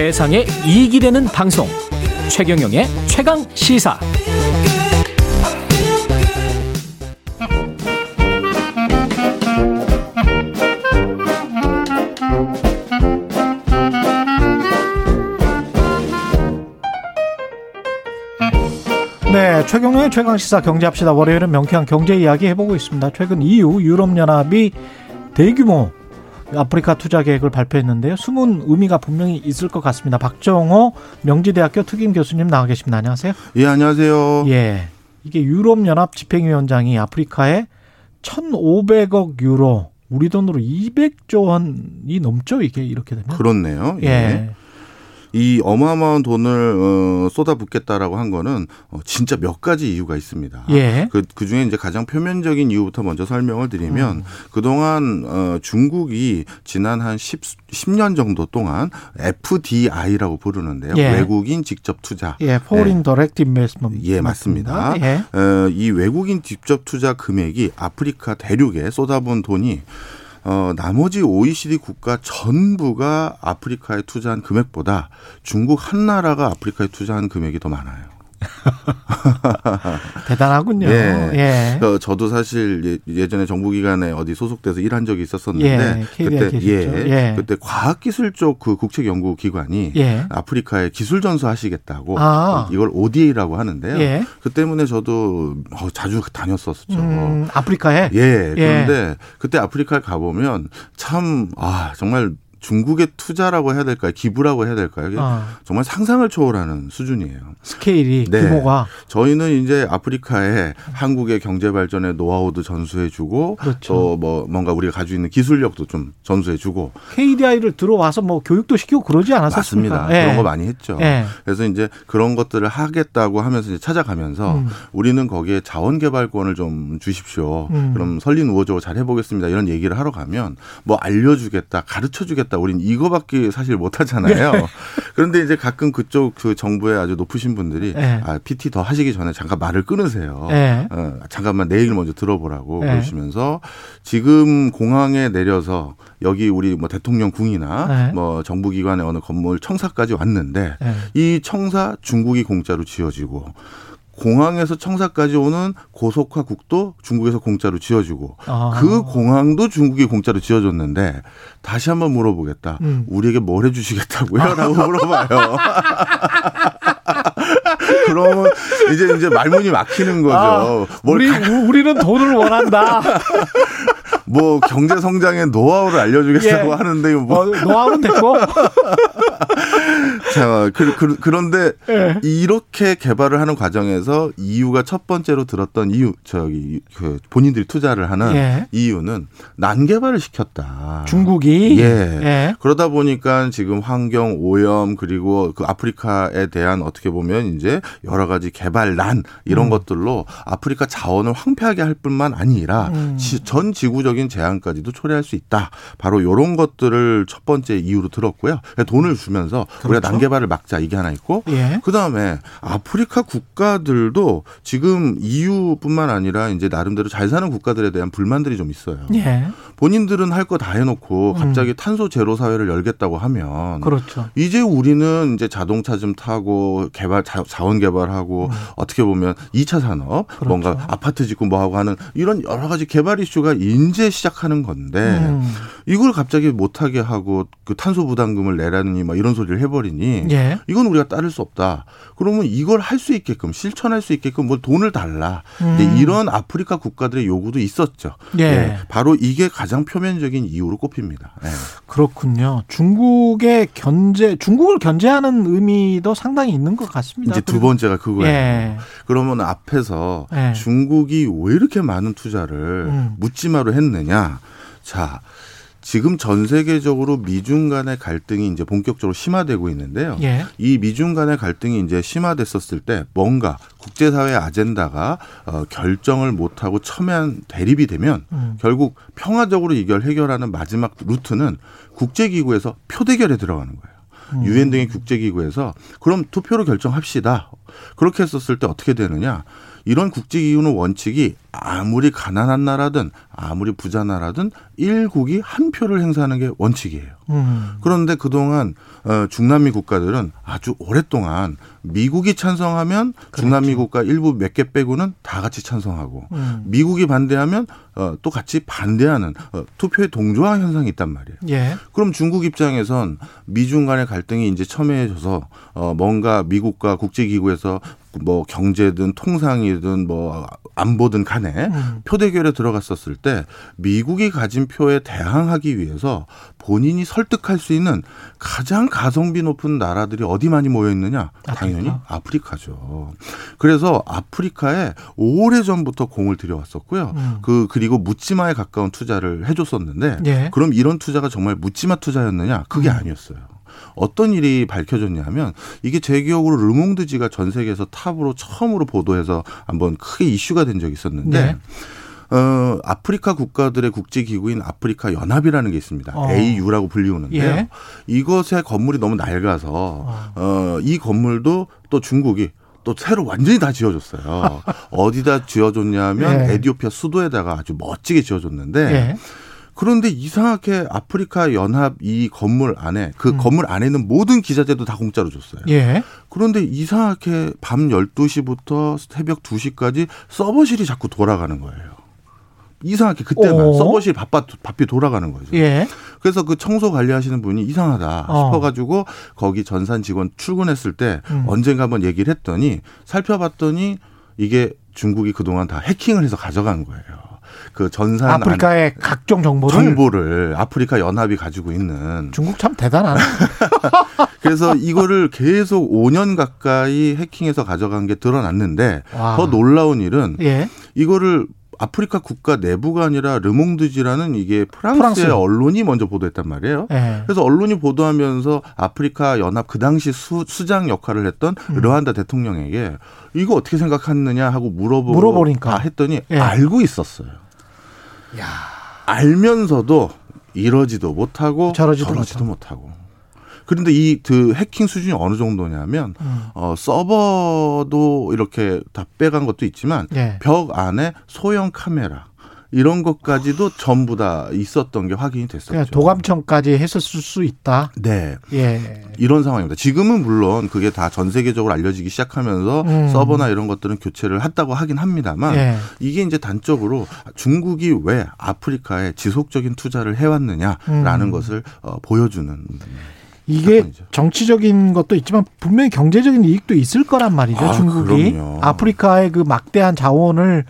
세상에 이익이 되는 방송 최경영의 최강 시사 네, 최경영의 최강 시사 경제합시다. 월요일은 명쾌한 경제 이야기 해보고 있습니다. 최근 EU 유럽 연합이 대규모 아프리카 투자 계획을 발표했는데요. 숨은 의미가 분명히 있을 것 같습니다. 박정호 명지대학교 특임 교수님 나와 계십니다. 안녕하세요. 예, 안녕하세요. 예. 이게 유럽연합 집행위원장이 아프리카에 1,500억 유로, 우리 돈으로 200조 원이 넘죠, 이게 이렇게 되면? 그렇네요. 예. 예. 이 어마어마한 돈을 어, 쏟아붓겠다라고 한 거는 어, 진짜 몇 가지 이유가 있습니다. 예. 그, 그 중에 이제 가장 표면적인 이유부터 먼저 설명을 드리면 음. 그동안 어, 중국이 지난 한 10, 10년 정도 동안 FDI라고 부르는데요. 예. 외국인 직접 투자. 예, Foreign Direct Investment. 예, 맞습니다. 예. 어, 이 외국인 직접 투자 금액이 아프리카 대륙에 쏟아부은 돈이 어, 나머지 OECD 국가 전부가 아프리카에 투자한 금액보다 중국 한 나라가 아프리카에 투자한 금액이 더 많아요. 대단하군요. 예. 예. 어, 저도 사실 예- 예전에 정부기관에 어디 소속돼서 일한 적이 있었었는데 예, 그때 계셨죠. 예. 그때 과학기술 쪽 그 국책연구기관이 예. 아프리카에 기술 전수하시겠다고 아. 이걸 ODA라고 하는데요. 예. 그 때문에 저도 어, 자주 다녔었죠. 음, 아프리카에? 예. 그런데 그때 아프리카에 가보면 참, 아, 정말 중국의 투자라고 해야 될까요? 기부라고 해야 될까요? 이게 어, 정말 상상을 초월하는 수준이에요. 스케일이, 네. 규모가. 저희는 이제 아프리카에 한국의 경제 발전의 노하우도 전수해 주고 그렇죠. 또뭐 뭔가 우리가 가지고 있는 기술력도 좀 전수해 주고 KDI를 들어와서 뭐 교육도 시키고 그러지 않았었습니까? 맞습니다. 예. 그런 거 많이 했죠. 예. 그래서 이제 그런 것들을 하겠다고 하면서 이제 찾아가면서 음. 우리는 거기에 자원 개발권을 좀 주십시오. 음. 그럼 설린 우호적으로 잘 해보겠습니다. 이런 얘기를 하러 가면 뭐 알려주겠다, 가르쳐주겠다. 우린 이거밖에 사실 못 하잖아요. 네. 그런데 이제 가끔 그쪽 그 정부의 아주 높으신 분들이 예. 아, PT 더 하시기 전에 잠깐 말을 끊으세요. 예. 어, 잠깐만 내 얘기를 먼저 들어보라고 네. 그러시면서 지금 공항에 내려서 여기 우리 뭐 대통령 궁이나 네. 뭐 정부 기관의 어느 건물 청사까지 왔는데 예. 이 청사 중국이 공짜로 지어지고 공항에서 청사까지 오는 고속화 국도 중국에서 공짜로 지어주고 아. 그 공항도 중국이 공짜로 지어줬는데 다시 한번 물어보겠다. 음. 우리에게 뭘 해주시겠다고요? 라고 물어봐요. 그러면 이제 이제 말문이 막히는 거죠. 아, 뭘 우리, 가- 우- 우리는 돈을 원한다. 뭐 경제 성장의 노하우를 알려주겠다고 예. 하는데 뭐 어, 노하우는 됐고. 자, 그, 그, 그런데 예. 이렇게 개발을 하는 과정에서 이유가 첫 번째로 들었던 이유, 저기, 그 본인들이 투자를 하는 예. 이유는 난개발을 시켰다. 중국이. 예. 예. 그러다 보니까 지금 환경 오염 그리고 그 아프리카에 대한 어떻게 보면 이제 여러 가지 개발난 이런 음. 것들로 아프리카 자원을 황폐하게 할 뿐만 아니라 음. 지- 전 지구적인 재앙까지도 초래할 수 있다. 바로 이런 것들을 첫 번째 이유로 들었고요. 돈을 주 면서 우리가 그렇죠. 난개발을 막자 이게 하나 있고 예. 그 다음에 아프리카 국가들도 지금 EU뿐만 아니라 이제 나름대로 잘 사는 국가들에 대한 불만들이 좀 있어요. 예. 본인들은 할 거 다 해놓고 음. 갑자기 탄소 제로 사회를 열겠다고 하면 그렇죠. 이제 우리는 이제 자동차 좀 타고 개발 자, 원 개발하고 어떻게 보면 2차 산업 음. 그렇죠. 뭔가 아파트 짓고 뭐 하고 하는 이런 여러 가지 개발 이슈가 이제 시작하는 건데 음. 이걸 갑자기 못 하게 하고 그 탄소 부담금을 내라니 막 이런 소리를 해버리니 예. 이건 우리가 따를 수 없다. 그러면 이걸 할 수 있게끔 실천할 수 있게끔 뭘 돈을 달라. 음. 이런 아프리카 국가들의 요구도 있었죠. 예. 바로 이게 가장 표면적인 이유로 꼽힙니다. 예. 그렇군요. 중국의 견제, 중국을 견제하는 의미도 상당히 있는 것 같습니다. 이제 두 번째가 그거예요. 예. 그러면 앞에서 예. 중국이 왜 이렇게 많은 투자를 음. 묻지마로 했느냐. 자, 지금 전 세계적으로 미중 간의 갈등이 이제 본격적으로 심화되고 있는데요. 예. 이 미중 간의 갈등이 이제 심화됐었을 때 뭔가 국제사회 아젠다가 어, 결정을 못하고 첨예한 대립이 되면 음. 결국 평화적으로 이걸 해결하는 마지막 루트는 국제기구에서 표대결에 들어가는 거예요. 음. 유엔 등의 국제기구에서 그럼 투표로 결정합시다. 그렇게 했었을 때 어떻게 되느냐? 이런 국제기구는 원칙이 아무리 가난한 나라든 아무리 부자 나라든 일국이 한 표를 행사하는 게 원칙이에요. 음. 그런데 그동안 어, 중남미 국가들은 아주 오랫동안 미국이 찬성하면 그렇죠. 중남미 국가 일부 몇 개 빼고는 다 같이 찬성하고 음. 미국이 반대하면 어, 또 같이 반대하는 어, 투표의 동조화 현상이 있단 말이에요. 예. 그럼 중국 입장에선 미중 간의 갈등이 이제 첨예해져서 어, 뭔가 미국과 국제기구에서 뭐 경제든 통상이든 뭐 안보든 간에 음. 표 대결에 들어갔었을 때 미국이 가진 표에 대항하기 위해서 본인이 설득할 수 있는 가장 가성비 높은 나라들이 어디 많이 모여 있느냐? 당연히 아프리카 죠. 그래서 아프리카에 오래 전부터 공을 들여왔었고요. 음. 그 그리고 묻지마에 가까운 투자를 해줬었는데 예. 그럼 이런 투자가 정말 묻지마 투자였느냐? 그게 음. 아니었어요. 어떤 일이 밝혀졌냐면 이게 제 기억으로 르몽드지가 전 세계에서 탑으로 처음으로 보도해서 한번 크게 이슈가 된 적이 있었는데 네. 어, 아프리카 국가들의 국제기구인 아프리카 연합이라는 게 있습니다. 어. AU라고 불리우는데요. 예. 이것의 건물이 너무 낡아서 어. 어, 이 건물도 또 중국이 또 새로 완전히 다 지어줬어요. 어디다 지어줬냐면 예. 에디오피아 수도에다가 아주 멋지게 지어줬는데 예. 그런데 이상하게 아프리카 연합 이 건물 안에 그 음. 건물 안에 있는 모든 기자재도 다 공짜로 줬어요. 예. 그런데 이상하게 밤 12시부터 새벽 2시까지 서버실이 자꾸 돌아가는 거예요. 이상하게 그때만 오. 어. 서버실 바빠 바삐 돌아가는 거죠. 예. 그래서 그 청소 관리하시는 분이 이상하다 어. 싶어가지고 거기 전산 직원 출근했을 때 음. 언젠가 한번 얘기를 했더니 살펴봤더니 이게 중국이 그동안 다 해킹을 해서 가져간 거예요. 그 전산 아프리카의 각종 정보를 정보를 아프리카 연합이 가지고 있는 중국 참 대단하네. 그래서 이거를 계속 5년 가까이 해킹해서 가져간 게 드러났는데 와. 더 놀라운 일은 예. 이거를 아프리카 국가 내부가 아니라 르몽드지라는 이게 프랑스의 프랑스. 언론이 먼저 보도했단 말이에요. 네. 그래서 언론이 보도하면서 아프리카 연합 그 당시 수, 수장 역할을 했던 음. 르완다 대통령에게 이거 어떻게 생각하느냐 하고 물어보고 물어보니까 했더니 네. 알고 있었어요. 야. 알면서도 이러지도 못하고 저러지도, 저러지도 못하고. 그런데 이 그 해킹 수준이 어느 정도냐면 음. 어 서버도 이렇게 다 빼간 것도 있지만 예. 벽 안에 소형 카메라 이런 것까지도 전부 다 있었던 게 확인이 됐었죠. 그러니까 도감청까지 했었을 수 있다. 네. 예. 이런 상황입니다. 지금은 물론 그게 다 전 세계적으로 알려지기 시작하면서 음. 서버나 이런 것들은 교체를 했다고 하긴 합니다만 예. 이게 이제 단적으로 중국이 왜 아프리카에 지속적인 투자를 해왔느냐라는 음. 것을 어, 보여주는. 이게 사건이죠. 정치적인 것도 있지만 분명히 경제적인 이익도 있을 거란 말이죠. 아, 중국이 그럼요. 아프리카의 그 막대한 자원을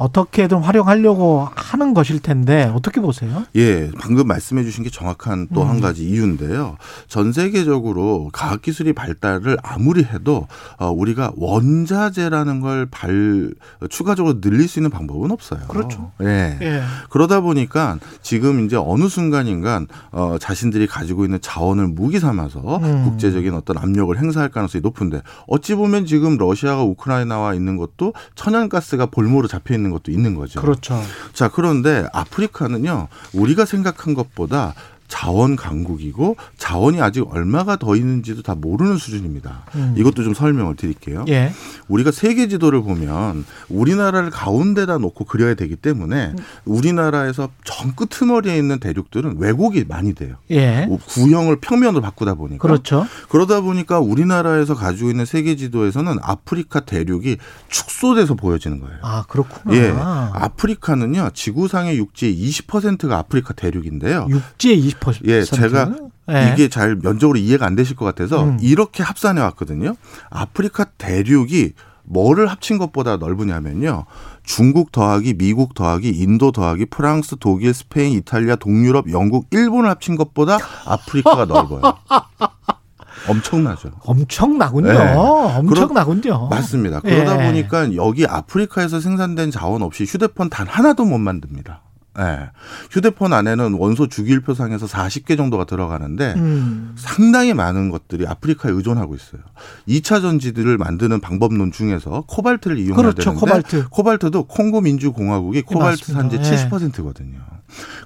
어떻게든 활용하려고 하는 것일 텐데 어떻게 보세요? 예, 방금 말씀해 주신 게 정확한 또한 음. 가지 이유인데요. 전 세계적으로 과학 기술이 발달을 아무리 해도 어, 우리가 원자재라는 걸 발 추가적으로 늘릴 수 있는 방법은 없어요. 그렇죠. 예. 예. 그러다 보니까 지금 이제 어느 순간인간 어, 자신들이 가지고 있는 자원을 무기 삼아서 음. 국제적인 어떤 압력을 행사할 가능성이 높은데 어찌 보면 지금 러시아가 우크라이나와 있는 것도 천연가스가 볼모로 잡혀 있는 것도 있는 거죠. 그렇죠. 자, 그런데 아프리카는요, 우리가 생각한 것보다 자원 강국이고 자원이 아직 얼마가 더 있는지도 다 모르는 수준입니다. 음. 이것도 좀 설명을 드릴게요. 예. 우리가 세계 지도를 보면 우리나라를 가운데다 놓고 그려야 되기 때문에 우리나라에서 정 끄트머리에 있는 대륙들은 왜곡이 많이 돼요. 예. 구형을 평면으로 바꾸다 보니까 그렇죠. 그러다 보니까 우리나라에서 가지고 있는 세계 지도에서는 아프리카 대륙이 축소돼서 보여지는 거예요. 아 그렇구나. 예. 아프리카는요 지구상의 육지의 20%가 아프리카 대륙인데요. 육지의 20 예, 제가 네. 이게 잘 면적으로 이해가 안 되실 것 같아서 음. 이렇게 합산해 왔거든요. 아프리카 대륙이 뭐를 합친 것보다 넓으냐면요. 중국 더하기 미국 더하기 인도 더하기 프랑스, 독일, 스페인, 이탈리아, 동유럽, 영국, 일본을 합친 것보다 아프리카가 넓어요. 엄청나죠. 엄청나군요. 네. 엄청나군요. 맞습니다. 그러다 예. 보니까 여기 아프리카에서 생산된 자원 없이 휴대폰 단 하나도 못 만듭니다. 네. 휴대폰 안에는 원소 주기율표상에서 40개 정도가 들어가는데 음. 상당히 많은 것들이 아프리카에 의존하고 있어요. 2차 전지들을 만드는 방법론 중에서 코발트를 이용해야 그렇죠, 되는데 코발트. 코발트도 콩고 민주공화국이 코발트 네, 산지 네. 70%거든요.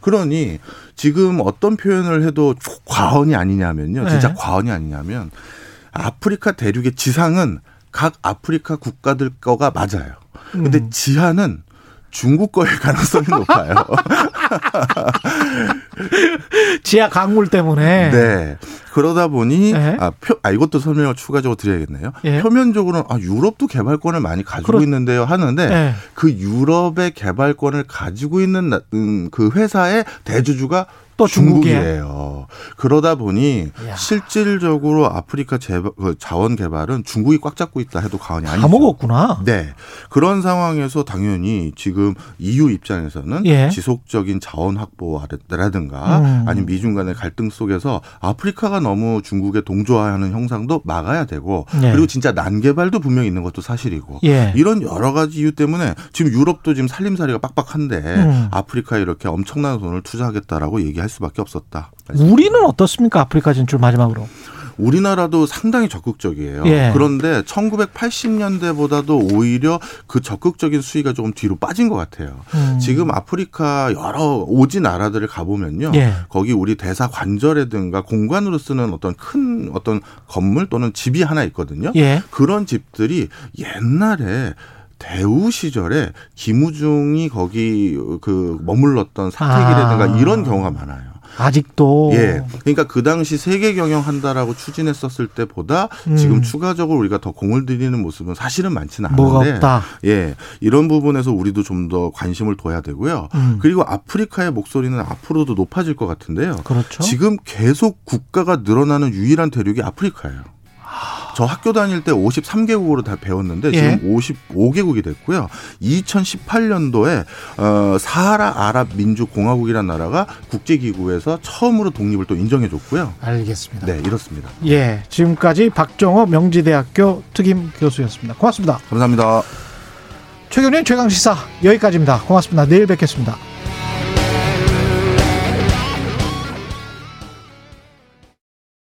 그러니 지금 어떤 표현을 해도 과언이 아니냐면요. 진짜 네. 과언이 아니냐면 아프리카 대륙의 지상은 각 아프리카 국가들 거가 맞아요. 근데 음. 지하는 중국 거일 가능성이 높아요. 지하 강물 때문에. 네. 그러다 보니 네. 아, 표, 아 이것도 설명을 추가적으로 드려야겠네요. 예. 표면적으로는 아 유럽도 개발권을 많이 가지고 그렇- 있는데요 하는데 예. 그 유럽의 개발권을 가지고 있는 나- 음, 그 회사의 대주주가 또 중국이에요. 그러다 보니 야. 실질적으로 아프리카 재바, 그 자원 개발은 중국이 꽉 잡고 있다 해도 과언이 다 아니죠. 먹었구나. 네. 그런 상황에서 당연히 지금 EU 입장에서는 예. 지속적인 자원 확보라든가 음. 아니면 미중 간의 갈등 속에서 아프리카가 너무 중국에 동조하는 형상도 막아야 되고 예. 그리고 진짜 난개발도 분명히 있는 것도 사실이고 예. 이런 여러 가지 이유 때문에 지금 유럽도 지금 살림살이가 빡빡한데 음. 아프리카에 이렇게 엄청난 돈을 투자하겠다라고 얘기할 수밖에 없었다. 우리는 어떻습니까? 아프리카 진출 마지막으로. 우리나라도 상당히 적극적이에요. 예. 그런데 1980년대보다도 오히려 그 적극적인 수위가 조금 뒤로 빠진 것 같아요. 음. 지금 아프리카 여러 오지 나라들을 가보면요. 예. 거기 우리 대사 관절이든가 공관으로 쓰는 어떤 큰 어떤 건물 또는 집이 하나 있거든요. 예. 그런 집들이 옛날에 대우 시절에 김우중이 거기 그 머물렀던 사택이라든가 아. 이런 경우가 많아요. 아직도. 예. 그러니까 그 당시 세계 경영한다라고 추진했었을 때보다 음. 지금 추가적으로 우리가 더 공을 들이는 모습은 사실은 많지는 뭐가 않은데 없다. 예. 이런 부분에서 우리도 좀 더 관심을 둬야 되고요. 음. 그리고 아프리카의 목소리는 앞으로도 높아질 것 같은데요. 그렇죠. 지금 계속 국가가 늘어나는 유일한 대륙이 아프리카예요. 저 학교 다닐 때 53개국으로 다 배웠는데 예. 지금 55개국이 됐고요. 2018년도에 어, 사하라 아랍 민주 공화국이라는 나라가 국제기구에서 처음으로 독립을 또 인정해줬고요. 알겠습니다. 네, 이렇습니다. 예. 지금까지 박정호 명지대학교 특임 교수였습니다. 고맙습니다. 감사합니다. 최경련 최강 시사 여기까지입니다. 고맙습니다. 내일 뵙겠습니다.